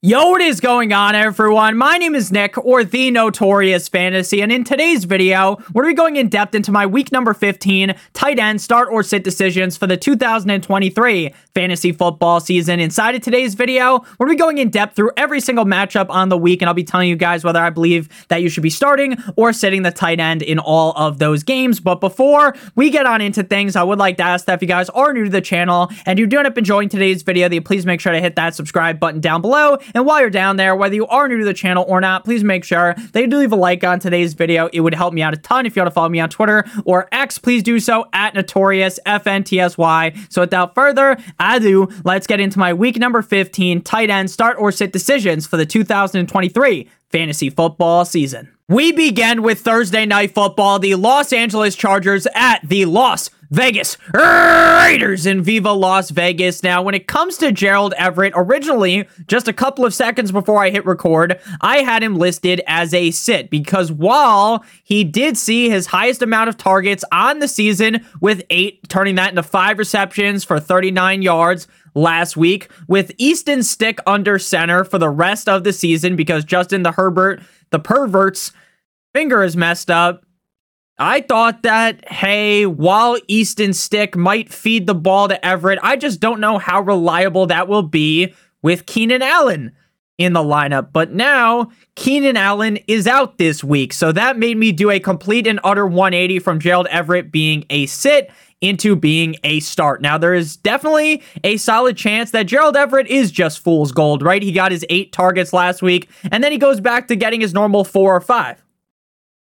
Yo, what is going on, everyone? My name is Nick, or The Notorious Fantasy, and in today's video, we're going to be going in depth into my week number 15 tight end start or sit decisions for the 2023 fantasy football season. Inside of today's video, we're going to be going in depth through every single matchup on the week, and I'll be telling you guys whether I believe that you should be starting or sitting the tight end in all of those games. But before we get on into things, I would like to ask that if you guys are new to the channel and you do end up enjoying today's video, that you please make sure to hit that subscribe button down below and while you're down there, whether you are new to the channel or not, please make sure that you do leave a like on today's video. It would help me out a ton. If you want to follow me on Twitter or X, please do so at Notorious FNTSY. So without further ado, let's get into my week number 15 tight end start or sit decisions for the 2023 fantasy football season. We begin with Thursday night football. The Los Angeles Chargers at the Los Vegas Raiders in Viva Las Vegas. Now, when it comes to Gerald Everett, originally, just a couple of seconds before I hit record, I had him listed as a sit because while he did see his highest amount of targets on the season with eight, turning that into five receptions for 39 yards, last week with Easton Stick under center for the rest of the season because Justin the Herbert, the pervert's finger is messed up. I thought that, hey, while Easton Stick might feed the ball to Everett, I just don't know how reliable that will be with Keenan Allen in the lineup. But now Keenan Allen is out this week. So that made me do a complete and utter 180 from Gerald Everett being a sit into being a start. Now, there is definitely a solid chance that Gerald Everett is just fool's gold, right? He got his eight targets last week, and then he goes back to getting his normal four or five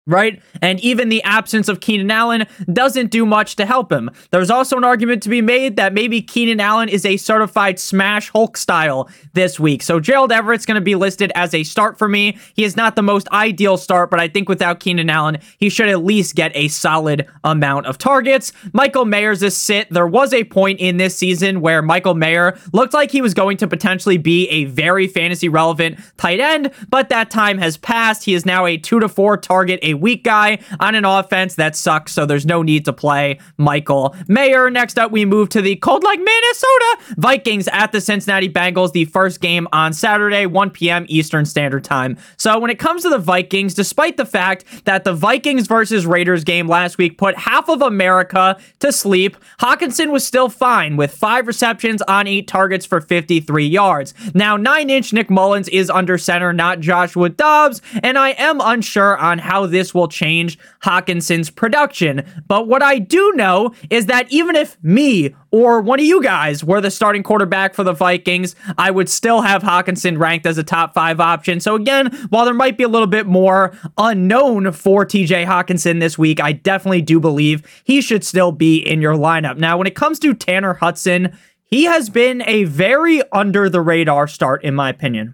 right? And even the absence of Keenan Allen doesn't do much to help him. There's also an argument to be made that maybe Keenan Allen is a certified smash Hulk style this week. So Gerald Everett's going to be listed as a start for me. He is not the most ideal start, but I think without Keenan Allen, he should at least get a solid amount of targets. Michael Mayer's a sit. There was a point in this season where Michael Mayer looked like he was going to potentially be a very fantasy relevant tight end, but that time has passed. He is now a two to four target a weak guy on an offense that sucks, so there's no need to play Michael Mayer. Next up, we move to the cold like Minnesota Vikings at the Cincinnati Bengals, the first game on Saturday, 1 p.m. Eastern Standard Time. So when it comes to the Vikings, despite the fact that the Vikings versus Raiders game last week put half of America to sleep, Hockenson was still fine with five receptions on eight targets for 53 yards. Now, nine inch Nick Mullens is under center, not Joshua Dobbs, and I am unsure on how this this will change Hockenson's production. But what I do know is that even if me or one of you guys were the starting quarterback for the Vikings, I would still have Hockenson ranked as a top five option. So again, while there might be a little bit more unknown for TJ Hockenson this week, I definitely do believe he should still be in your lineup. Now, when it comes to Tanner Hudson, he has been a very under the radar start, in my opinion.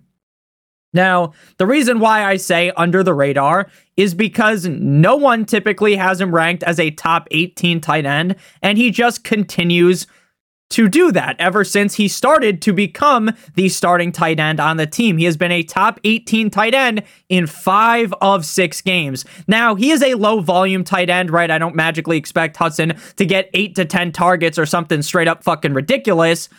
Now, the reason why I say under the radar is because no one typically has him ranked as a top 18 tight end, and he just continues to do that ever since he started to become the starting tight end on the team. He has been a top 18 tight end in five of six games. Now, he is a low volume tight end, right? I don't magically expect Hudson to get eight to 10 targets or something straight up fucking ridiculous.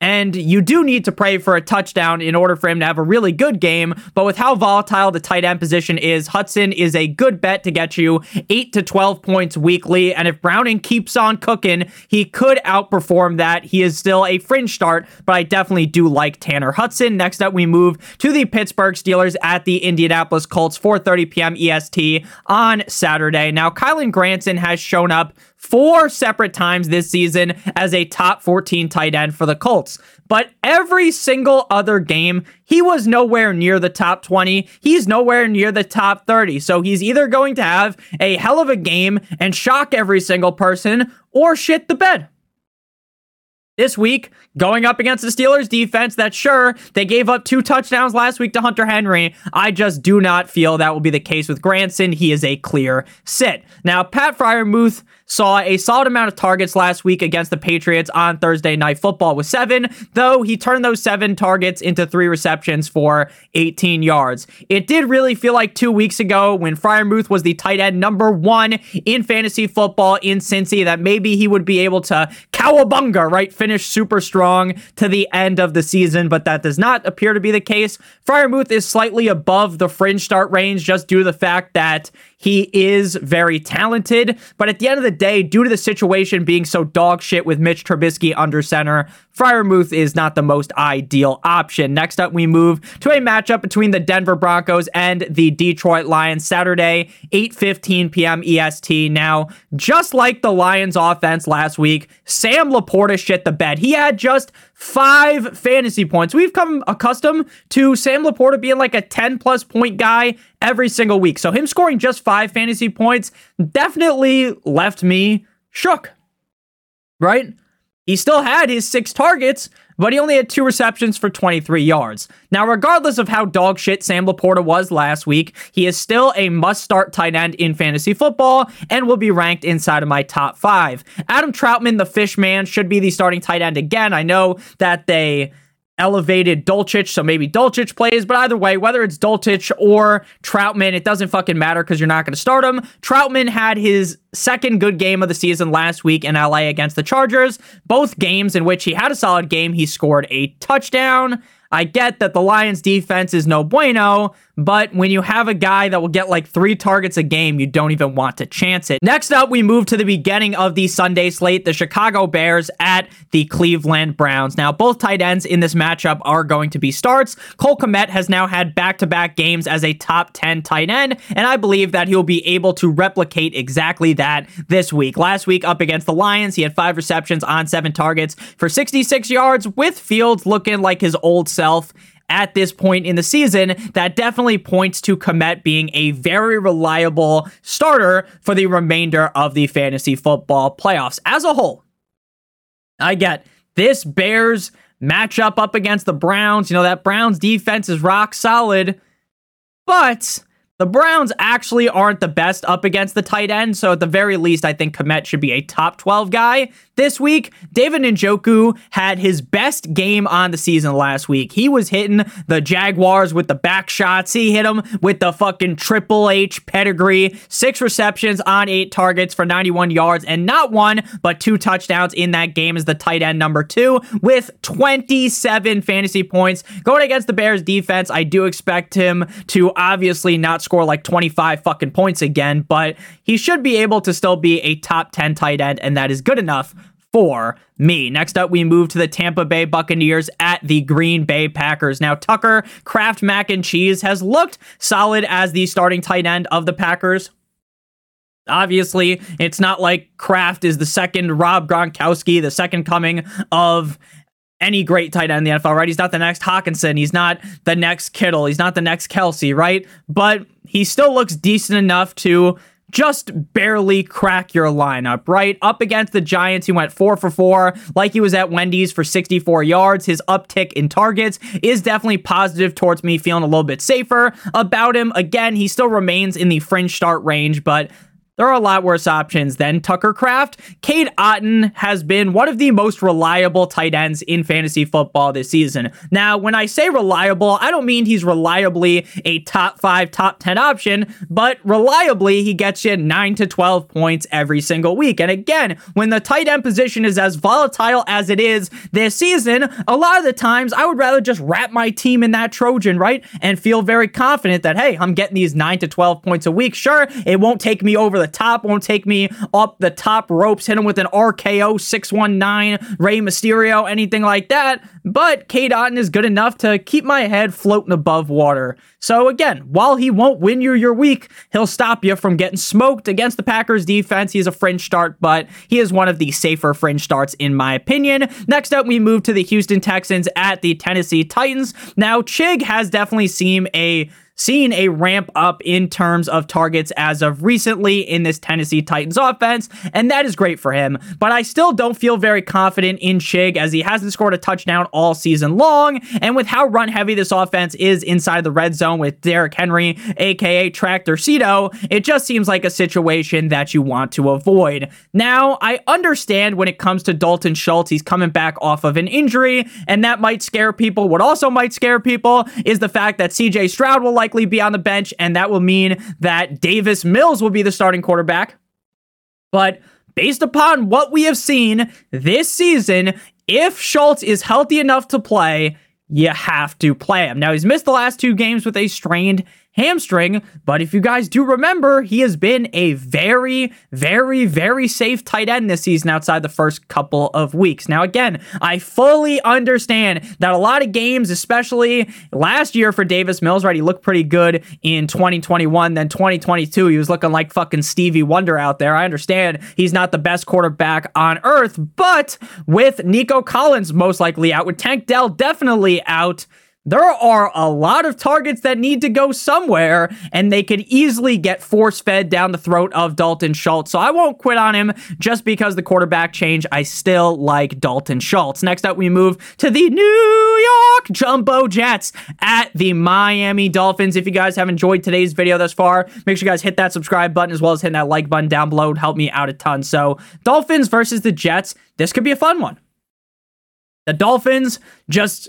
And you do need to pray for a touchdown in order for him to have a really good game. But with how volatile the tight end position is, Hudson is a good bet to get you 8 to 12 points weekly. And if Browning keeps on cooking, he could outperform that. He is still a fringe start, but I definitely do like Tanner Hudson. Next up, we move to the Pittsburgh Steelers at the Indianapolis Colts, 4:30 p.m. EST on Saturday. Now, Kylen Granson has shown up four separate times this season as a top 14 tight end for the Colts. But every single other game, he was nowhere near the top 20. He's nowhere near the top 30. So he's either going to have a hell of a game and shock every single person or shit the bed this week going up against the Steelers defense that sure they gave up two touchdowns last week to Hunter Henry. I just do not feel that will be the case with Granson. He is a clear sit. Now, Pat Freiermuth saw a solid amount of targets last week against the Patriots on Thursday Night Football with seven, though he turned those seven targets into three receptions for 18 yards. It did really feel like two weeks ago when Freiermuth was the tight end number one in fantasy football in Cincy that maybe he would be able to cowabunga, right? Finish super strong to the end of the season, but that does not appear to be the case. Freiermuth is slightly above the fringe start range just due to the fact that he is very talented, but at the end of the day, due to the situation being so dog shit with Mitch Trubisky under center, Freiermuth is not the most ideal option. Next up, we move to a matchup between the Denver Broncos and the Detroit Lions Saturday, 8:15 p.m. EST. Now, just like the Lions offense last week, Sam LaPorta shit the bed. He had just five fantasy points. We've come accustomed to Sam LaPorta being like a 10 plus point guy every single week. So him scoring just five fantasy points definitely left me shook. Right? He still had his six targets, but he only had two receptions for 23 yards. Now, regardless of how dog shit Sam LaPorta was last week, he is still a must start tight end in fantasy football and will be ranked inside of my top five. Adam Trautman, the fish man, should be the starting tight end again. I know that they elevated Dulcich, so maybe Dulcich plays, but either way, whether it's Dulcich or Trautman, it doesn't fucking matter because you're not going to start him. Trautman had his second good game of the season last week in LA against the Chargers, both games in which he had a solid game. He scored a touchdown. I get that the Lions defense is no bueno, but when you have a guy that will get like three targets a game, you don't even want to chance it. Next up, we move to the beginning of the Sunday slate, the Chicago Bears at the Cleveland Browns. Now, both tight ends in this matchup are going to be starts. Cole Kmet has now had back-to-back games as a top 10 tight end, and I believe that he'll be able to replicate exactly that this week. Last week up against the Lions, he had five receptions on seven targets for 66 yards, with Fields looking like his old self at this point in the season, that definitely points to Kmet being a very reliable starter for the remainder of the fantasy football playoffs as a whole. I get this Bears matchup up against the Browns. You know, that Browns defense is rock solid, but the Browns actually aren't the best up against the tight end, so at the very least, I think Kmet should be a top 12 guy. This week, David Njoku had his best game on the season last week. He was hitting the Jaguars with the back shots. He hit them with the fucking Triple H pedigree. Six receptions on eight targets for 91 yards, and not one, but two touchdowns in that game as the tight end number two with 27 fantasy points. Going against the Bears defense, I do expect him to obviously not score like 25 fucking points again, but he should be able to still be a top 10 tight end, and that is good enough for me. Next up, we move to the Tampa Bay Buccaneers at the Green Bay Packers. Now, Tucker Kraft Mac and Cheese has looked solid as the starting tight end of the Packers. Obviously, it's not like Kraft is the second Rob Gronkowski, the second coming of any great tight end in the NFL, right? He's not the next Hockenson. He's not the next Kittle. He's not the next Kelce, right? But he still looks decent enough to just barely crack your lineup, right? Up against the Giants, he went four for four, like he was at Wendy's for 64 yards. His uptick in targets is definitely positive towards me feeling a little bit safer about him. Again, he still remains in the fringe start range, but there are a lot worse options than Tucker Kraft. Cade Otton has been one of the most reliable tight ends in fantasy football this season. Now, when I say reliable, I don't mean he's reliably a top five, top 10 option, but reliably, he gets you 9 to 12 points every single week. And again, when the tight end position is as volatile as it is this season, a lot of the times I would rather just wrap my team in that Trojan, right? And feel very confident that, hey, I'm getting these 9 to 12 points a week. Sure, it won't take me over the top, won't take me up the top ropes, hit him with an RKO 619, Rey Mysterio, anything like that. But Cade Otton is good enough to keep my head floating above water. So again, while he won't win you your week, he'll stop you from getting smoked against the Packers defense. He's a fringe start, but he is one of the safer fringe starts in my opinion. Next up, we move to the Houston Texans at the Tennessee Titans. Now, Chig has definitely seen a seen a ramp up in terms of targets as of recently in this Tennessee Titans offense, and that is great for him. But I still don't feel very confident in Chig as he hasn't scored a touchdown all season long, and with how run heavy this offense is inside the red zone with Derrick Henry, aka Tractor Cito, it just seems like a situation that you want to avoid. Now, I understand when it comes to Dalton Schultz, he's coming back off of an injury, and that might scare people. What also might scare people is the fact that CJ Stroud will likely be on the bench, and that will mean that Davis Mills will be the starting quarterback. But based upon what we have seen this season, if Schultz is healthy enough to play, you have to play him. Now, he's missed the last two games with a strained hamstring. But if you guys do remember, he has been a very, very, very safe tight end this season outside the first couple of weeks. Now, again, I fully understand that a lot of games, especially last year for Davis Mills, right? He looked pretty good in 2021. Then 2022, he was looking like fucking Stevie Wonder out there. I understand he's not the best quarterback on earth, but with Nico Collins most likely out, with Tank Dell definitely out, there are a lot of targets that need to go somewhere, and they could easily get force fed down the throat of Dalton Schultz. So I won't quit on him just because the quarterback change. I still like Dalton Schultz. Next up, we move to the New York Jumbo Jets at the Miami Dolphins. If you guys have enjoyed today's video thus far, make sure you guys hit that subscribe button as well as hitting that like button down below. It help me out a ton. So, Dolphins versus the Jets, this could be a fun one. The Dolphins just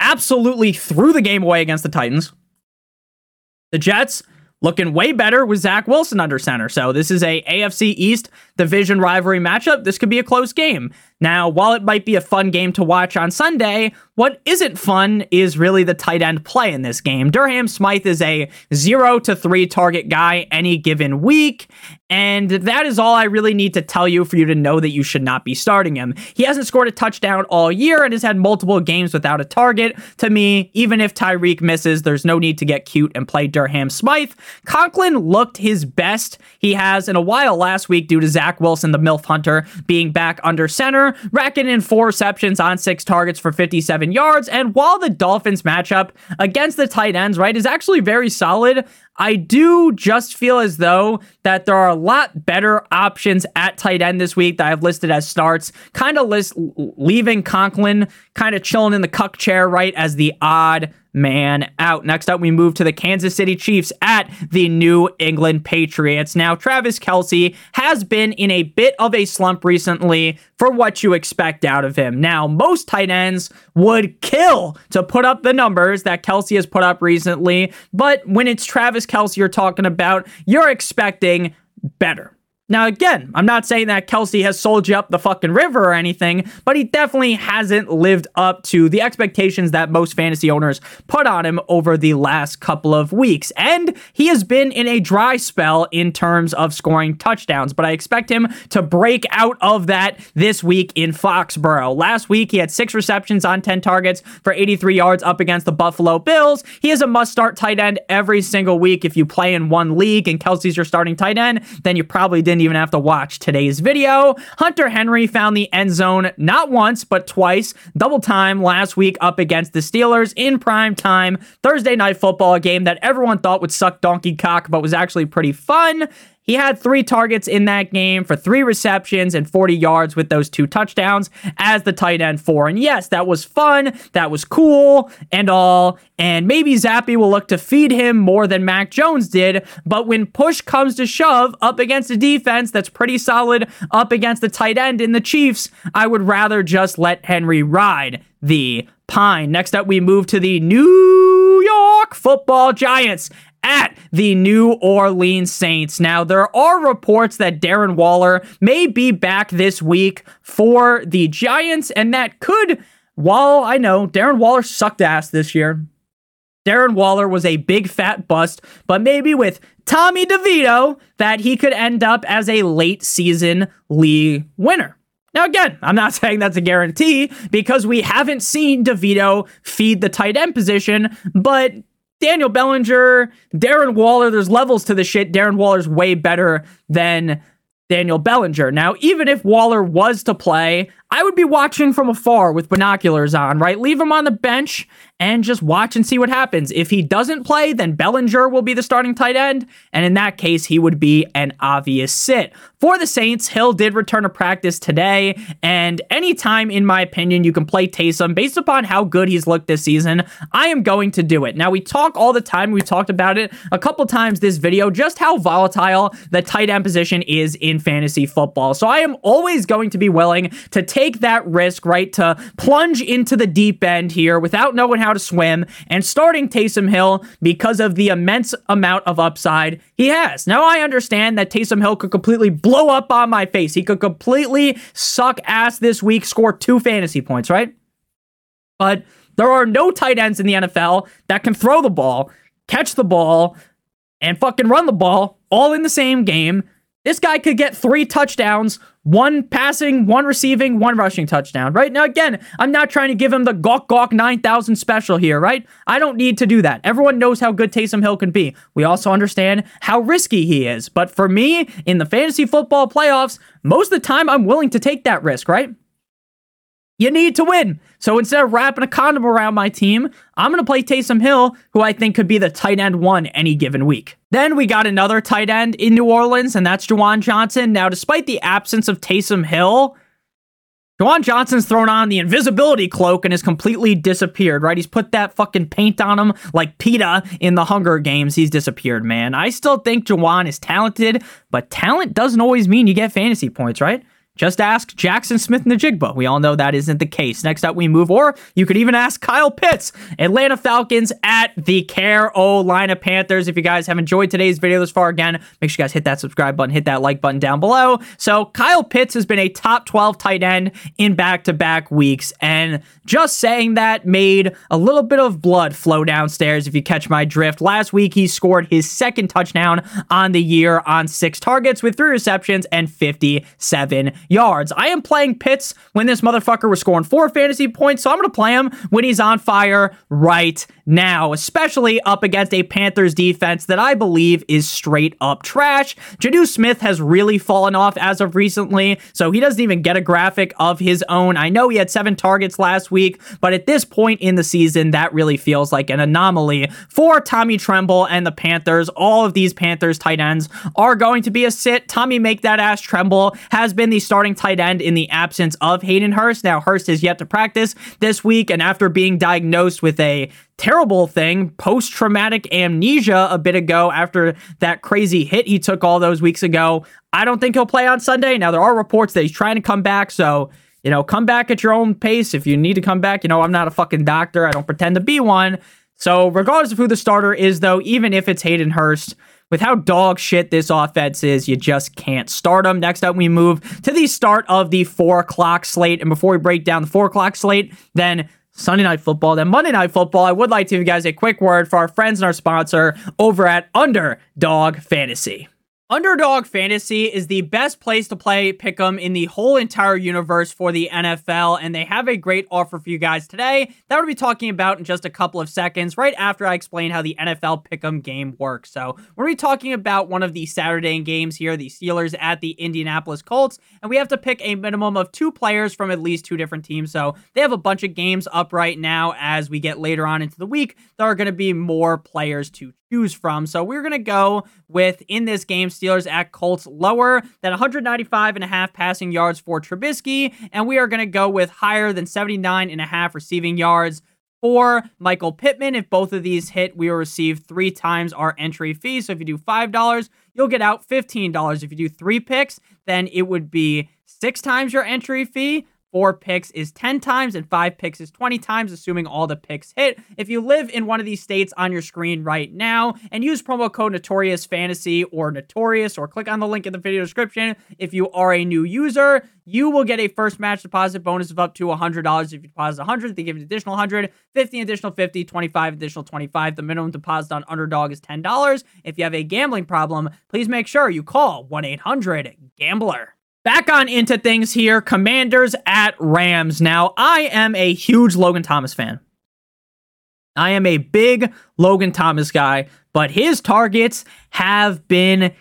absolutely threw the game away against the Titans. The Jets looking way better with Zach Wilson under center. So this is a AFC East division rivalry matchup. This could be a close game. Now, while it might be a fun game to watch on Sunday, what isn't fun is really the tight end play in this game. Durham Smythe is a zero to three target guy any given week, and that is all I really need to tell you for you to know that you should not be starting him. He hasn't scored a touchdown all year and has had multiple games without a target. To me, even if Tyreek misses, there's no need to get cute and play Durham Smythe. Conklin looked his best he has in a while last week due to Zach Wilson, the MILF Hunter, being back under center racking in four receptions on six targets for 57 yards. And while the Dolphins matchup against the tight ends, right, is actually very solid, I do just feel as though that there are a lot better options at tight end this week that I've listed as starts. Kind of list leaving Conklin kind of chilling in the cuck chair, right, as the odd man out. Next up, we move to the Kansas City Chiefs at the New England Patriots. Now, Travis Kelce has been in a bit of a slump recently for what you expect out of him. Now, most tight ends would kill to put up the numbers that Kelce has put up recently, but when it's Travis Kelce you're talking about, you're expecting better. Now, again, I'm not saying that Kelce has sold you up the fucking river or anything, but he definitely hasn't lived up to the expectations that most fantasy owners put on him over the last couple of weeks. And he has been in a dry spell in terms of scoring touchdowns, but I expect him to break out of that this week in Foxborough. Last week, he had six receptions on 10 targets for 83 yards up against the Buffalo Bills. He is a must start tight end every single week. If you play in one league and Kelce's your starting tight end, then you probably didn't didn't even have to watch today's video. Hunter Henry found the end zone not once, but twice, double time last week up against the Steelers in prime time Thursday night football game that everyone thought would suck donkey cock, but was actually pretty fun. He had three targets in that game for three receptions and 40 yards with those two touchdowns as the tight end four. And yes, that was fun. That was cool and all. And maybe Zappe will look to feed him more than Mac Jones did. But when push comes to shove up against a defense that's pretty solid up against the tight end in the Chiefs, I would rather just let Henry ride the pine. Next up, we move to the New York football giants at the New Orleans Saints. Now, there are reports that Darren Waller may be back this week for the Giants, and that could, while I know Darren Waller sucked ass this year, Darren Waller was a big fat bust, but maybe with Tommy DeVito, that he could end up as a late season league winner. Now, again, I'm not saying that's a guarantee because we haven't seen DeVito feed the tight end position, but Daniel Bellinger, Darren Waller, there's levels to the shit. Darren Waller's way better than Daniel Bellinger. Now, even if Waller was to play, I would be watching from afar with binoculars on, right? Leave him on the bench and just watch and see what happens. If he doesn't play, then Bellinger will be the starting tight end. And in that case, he would be an obvious sit. For the Saints, Hill did return to practice today. And anytime, in my opinion, you can play Taysom based upon how good he's looked this season, I am going to do it. Now, we talk all the time. We talked about it a couple times this video, just how volatile the tight end position is in fantasy football. So I am always going to be willing to take that risk, right? To plunge into the deep end here without knowing how to swim and starting Taysom Hill because of the immense amount of upside he has. Now, I understand that Taysom Hill could completely blow up on my face. He could completely suck ass this week, score two fantasy points, right? But there are no tight ends in the NFL that can throw the ball, catch the ball, and fucking run the ball all in the same game this guy could get three touchdowns, one passing, one receiving, one rushing touchdown, right? Now, again, I'm not trying to give him the gawk gawk 9,000 special here, right? I don't need to do that. Everyone knows how good Taysom Hill can be. We also understand how risky he is. But for me, in the fantasy football playoffs, most of the time, I'm willing to take that risk, right? You need to win. So instead of wrapping a condom around my team, I'm going to play Taysom Hill, who I think could be the tight end one any given week. Then we got another tight end in New Orleans, and that's Juwan Johnson. Now, despite the absence of Taysom Hill, Juwan Johnson's thrown on the invisibility cloak and has completely disappeared, right? He's put that fucking paint on him like PETA in the Hunger Games. He's disappeared, man. I still think Juwan is talented, but talent doesn't always mean you get fantasy points, right? Just ask Jackson Smith-Njigba. We all know that isn't the case. Next up, we move, or you could even ask Kyle Pitts. Atlanta Falcons at the Carolina Panthers. If you guys have enjoyed today's video this far, again, make sure you guys hit that subscribe button, hit that like button down below. So, Kyle Pitts has been a top 12 tight end in back to back weeks. And just saying that made a little bit of blood flow downstairs, if you catch my drift. Last week, he scored his second touchdown on the year on six targets with three receptions and 57 yards. I am playing Pitts when this motherfucker was scoring four fantasy points, so I'm going to play him when he's on fire right now, especially up against a Panthers defense that I believe is straight up trash. Jonnu Smith has really fallen off as of recently, so he doesn't even get a graphic of his own. I know he had seven targets last week, but at this point in the season, that really feels like an anomaly for Tommy Tremble and the Panthers. All of these Panthers tight ends are going to be a sit. Tommy Make That Ass Tremble has been the starting tight end in the absence of Hayden Hurst. Now, Hurst is yet to practice this week, and after being diagnosed with a terrible thing, post traumatic amnesia a bit ago after that crazy hit he took all those weeks ago. I don't think he'll play on Sunday. Now, there are reports that he's trying to come back, so. You know, come back at your own pace. If you need to come back, you know, I'm not a fucking doctor. I don't pretend to be one. So, regardless of who the starter is, though, even if it's Hayden Hurst, with how dog shit this offense is, you just can't start them. Next up, we move to the start of the four o'clock slate. And before we break down the four o'clock slate, then Sunday Night Football, then Monday Night Football. I would like to give you guys a quick word for our friends and our sponsor over at Underdog Fantasy. Underdog Fantasy is the best place to play Pick'em in the whole entire universe for the NFL, and they have a great offer for you guys today that we'll be talking about in just a couple of seconds, right after I explain how the NFL Pick'em game works. So, we're going to be talking about one of the Saturday games here, the Steelers at the Indianapolis Colts, and we have to pick a minimum of two players from at least two different teams. So, they have a bunch of games up right now as we get later on into the week. There are going to be more players to choose from. So we're going to go with in this game Steelers at Colts lower than 195 and a half passing yards for Trubisky and we are going to go with higher than 79 and a half receiving yards for Michael Pittman. If both of these hit, we will receive three times our entry fee. So if you do $5, you'll get out $15. If you do three picks, then it would be six times your entry fee four picks is 10 times and five picks is 20 times, assuming all the picks hit. If you live in one of these states on your screen right now and use promo code Notorious Fantasy or Notorious or click on the link in the video description, if you are a new user, you will get a first match deposit bonus of up to $100. If you deposit 100, they give you an additional 100, 50 additional 50, 25 additional 25. The minimum deposit on Underdog is $10. If you have a gambling problem, please make sure you call 1-800-GAMBLER. Back on into things here. Commanders at Rams. Now, I am a huge Logan Thomas fan. I am a big Logan Thomas guy, but his targets have been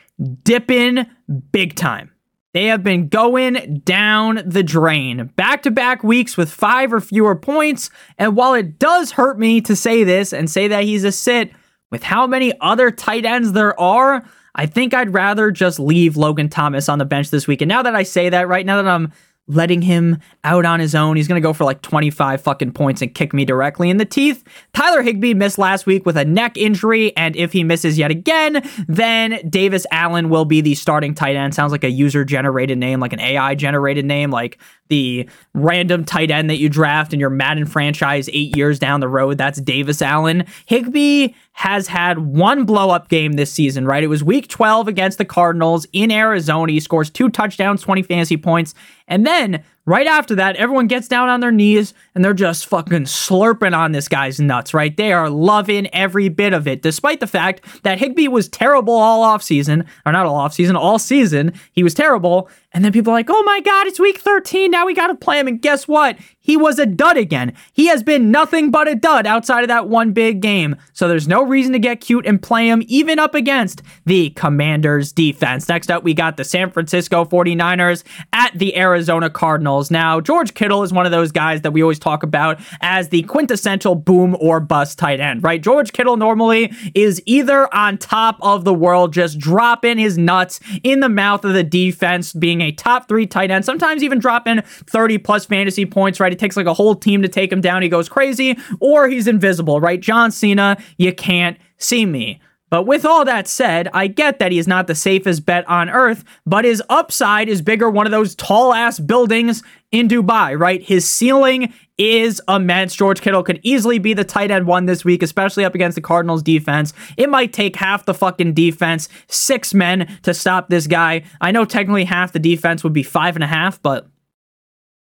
dipping big time. they have been going down the drain. Back to back weeks with five or fewer points. And while it does hurt me to say this and say that he's a sit, with how many other tight ends there are, I think I'd rather just leave Logan Thomas on the bench this week. And now that I say that, right now that I'm letting him out on his own. He's going to go for like 25 fucking points and kick me directly in the teeth. Tyler Higbee missed last week with a neck injury, and if he misses yet again, then Davis Allen will be the starting tight end. Sounds like a user generated name, like an AI generated name, like the random tight end that you draft in your Madden franchise eight years down the road. That's Davis Allen. Higbee has had one blow up game this season, right? It was week 12 against the Cardinals in Arizona. He scores two touchdowns, 20 fantasy points. And then right after that, everyone gets down on their knees and they're just fucking slurping on this guy's nuts, right? They are loving every bit of it, despite the fact that Higbee was terrible all offseason, or not all offseason, all season. He was terrible. And then people are like, oh my God, it's week 13. Now we got to play him. And guess what? He was a dud again. He has been nothing but a dud outside of that one big game. So there's no reason to get cute and play him, even up against the Commanders defense. Next up, we got the San Francisco 49ers at the Arizona Cardinals. Now, George Kittle is one of those guys that we always talk about as the quintessential boom or bust tight end, right? George Kittle normally is either on top of the world, just dropping his nuts in the mouth of the defense, being a top three tight end, sometimes even dropping 30 plus fantasy points, right? It takes like a whole team to take him down. He goes crazy, or he's invisible, right? John Cena, you can't see me. But with all that said, I get that he is not the safest bet on earth, but his upside is bigger one of those tall ass buildings in Dubai, right? His ceiling is immense. George Kittle could easily be the tight end one this week, especially up against the Cardinals defense. It might take half the fucking defense, six men to stop this guy. I know technically half the defense would be five and a half, but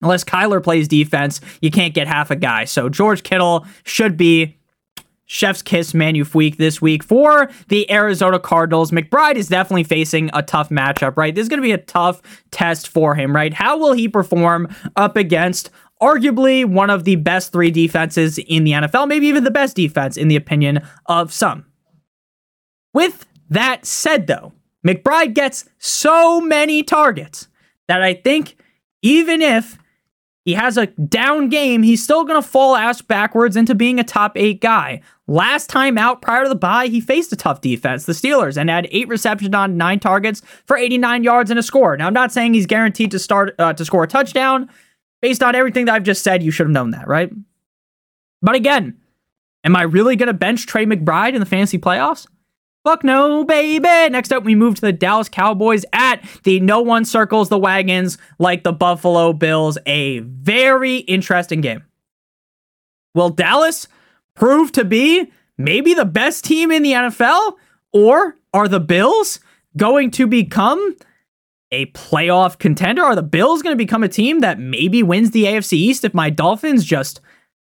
unless Kyler plays defense, you can't get half a guy. So George Kittle should be Chef's Kiss Manu week this week for the Arizona Cardinals. McBride is definitely facing a tough matchup, right? This is going to be a tough test for him, right? How will he perform up against arguably one of the best three defenses in the NFL, maybe even the best defense in the opinion of some? With that said, though, McBride gets so many targets that I think even if he has a down game, he's still going to fall ass backwards into being a top eight guy. Last time out prior to the bye, he faced a tough defense, the Steelers, and had eight receptions on nine targets for 89 yards and a score. Now, I'm not saying he's guaranteed to start uh, to score a touchdown. Based on everything that I've just said, you should have known that, right? But again, am I really going to bench Trey McBride in the fantasy playoffs? Fuck no, baby. Next up, we move to the Dallas Cowboys at the No One Circles the Wagons like the Buffalo Bills. A very interesting game. Will Dallas prove to be maybe the best team in the NFL? Or are the Bills going to become a playoff contender? Are the Bills going to become a team that maybe wins the AFC East if my Dolphins just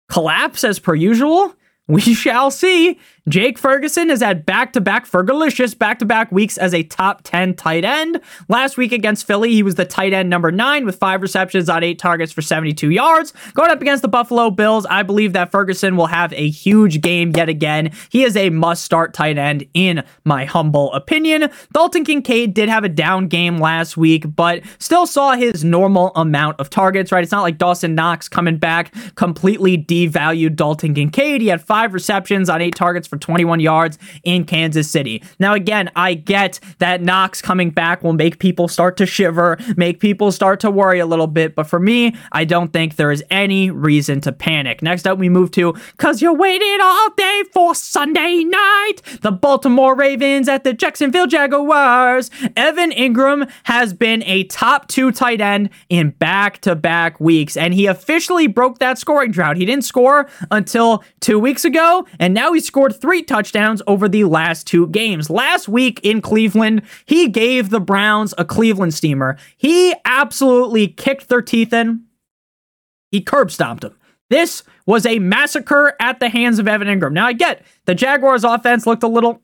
collapse as per usual? We shall see. Jake Ferguson has had back to back Fergalicious back to back weeks as a top 10 tight end. Last week against Philly, he was the tight end number nine with five receptions on eight targets for 72 yards. Going up against the Buffalo Bills, I believe that Ferguson will have a huge game yet again. He is a must start tight end, in my humble opinion. Dalton Kincaid did have a down game last week, but still saw his normal amount of targets, right? It's not like Dawson Knox coming back completely devalued Dalton Kincaid. He had five receptions on eight targets for 21 yards in Kansas City. Now, again, I get that Knox coming back will make people start to shiver, make people start to worry a little bit, but for me, I don't think there is any reason to panic. Next up, we move to Cause You Waited All Day for Sunday Night, the Baltimore Ravens at the Jacksonville Jaguars. Evan Engram has been a top two tight end in back to back weeks, and he officially broke that scoring drought. He didn't score until two weeks ago, and now he scored three touchdowns over the last two games. Last week in Cleveland, he gave the Browns a Cleveland steamer. He absolutely kicked their teeth in. He curb stomped them. This was a massacre at the hands of Evan Engram. Now I get the Jaguars offense looked a little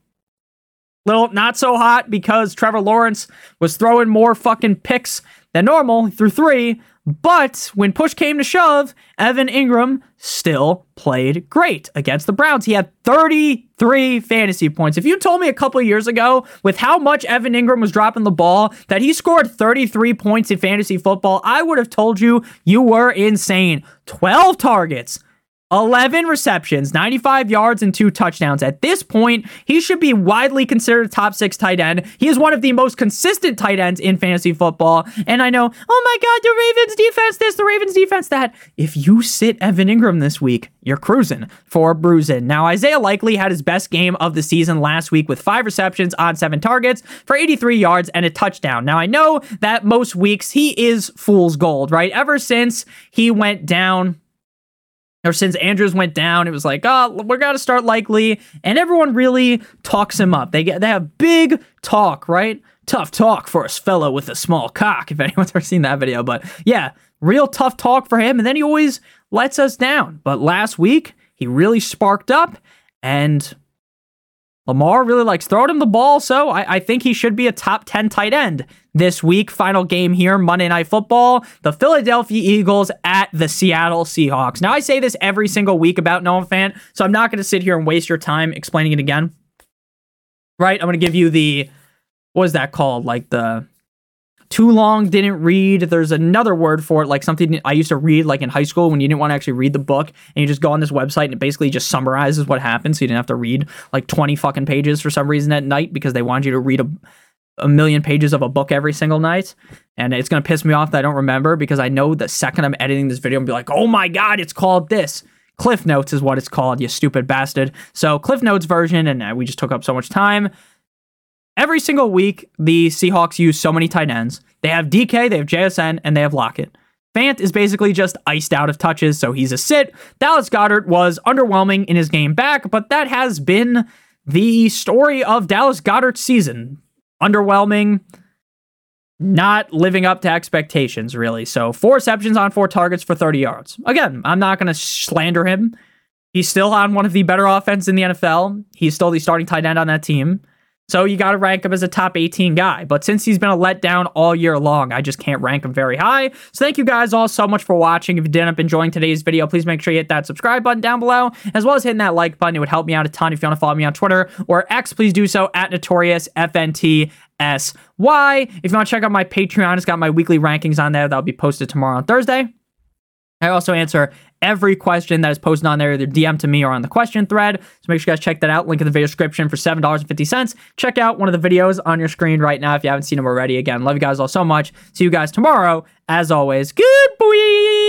little not so hot because Trevor Lawrence was throwing more fucking picks than normal. Threw three, But when push came to shove, Evan Engram still played great against the Browns. He had 33 fantasy points. If you told me a couple years ago, with how much Evan Engram was dropping the ball, that he scored 33 points in fantasy football, I would have told you you were insane. 12 targets, 11 receptions, 95 yards, and two touchdowns. At this point, he should be widely considered a top six tight end. He is one of the most consistent tight ends in fantasy football. And I know, oh my God, the Ravens defense this, the Ravens defense that. If you sit Evan Engram this week, you're cruising for bruising. Now, Isaiah Likely had his best game of the season last week with five receptions on seven targets for 83 yards and a touchdown. Now, I know that most weeks he is fool's gold, right? Ever since he went down or since Andrews went down, it was like, oh, we're gonna start likely, and everyone really talks him up. They get they have big talk, right? Tough talk for a fellow with a small cock. If anyone's ever seen that video, but yeah, real tough talk for him, and then he always lets us down. But last week he really sparked up, and Lamar really likes throwing him the ball, so I, I, think he should be a top 10 tight end this week. Final game here, Monday Night Football. The Philadelphia Eagles at the Seattle Seahawks. Now, I say this every single week about Noah Fant, so I'm not going to sit here and waste your time explaining it again. Right? I'm going to give you the, what is that called? Like the too long didn't read. There's another word for it, like something I used to read like in high school when you didn't want to actually read the book and you just go on this website and it basically just summarizes what happened. So you didn't have to read like 20 fucking pages for some reason at night because they wanted you to read a, a million pages of a book every single night. And it's going to piss me off that I don't remember because I know the second I'm editing this video, I'm be like, oh my God, it's called this. Cliff Notes is what it's called, you stupid bastard. So, Cliff Notes version, and uh, we just took up so much time. Every single week, the Seahawks use so many tight ends. They have DK, they have JSN, and they have Lockett. Fant is basically just iced out of touches, so he's a sit. Dallas Goedert was underwhelming in his game back, but that has been the story of Dallas Goedert's season. Underwhelming, not living up to expectations, really. So, four receptions on four targets for 30 yards. Again, I'm not going to slander him. He's still on one of the better offenses in the NFL. He's still the starting tight end on that team. So you got to rank him as a top 18 guy. But since he's been a letdown all year long, I just can't rank him very high. So thank you guys all so much for watching. If you did end up enjoying today's video, please make sure you hit that subscribe button down below, as well as hitting that like button. It would help me out a ton. If you want to follow me on Twitter or X, please do so at Notorious FNT. S Y. If you want to check out my Patreon, it's got my weekly rankings on there. That'll be posted tomorrow on Thursday. I also answer every question that is posted on there, either DM to me or on the question thread. So make sure you guys check that out. Link in the video description for $7.50. Check out one of the videos on your screen right now if you haven't seen them already. Again, love you guys all so much. See you guys tomorrow. As always, good boy.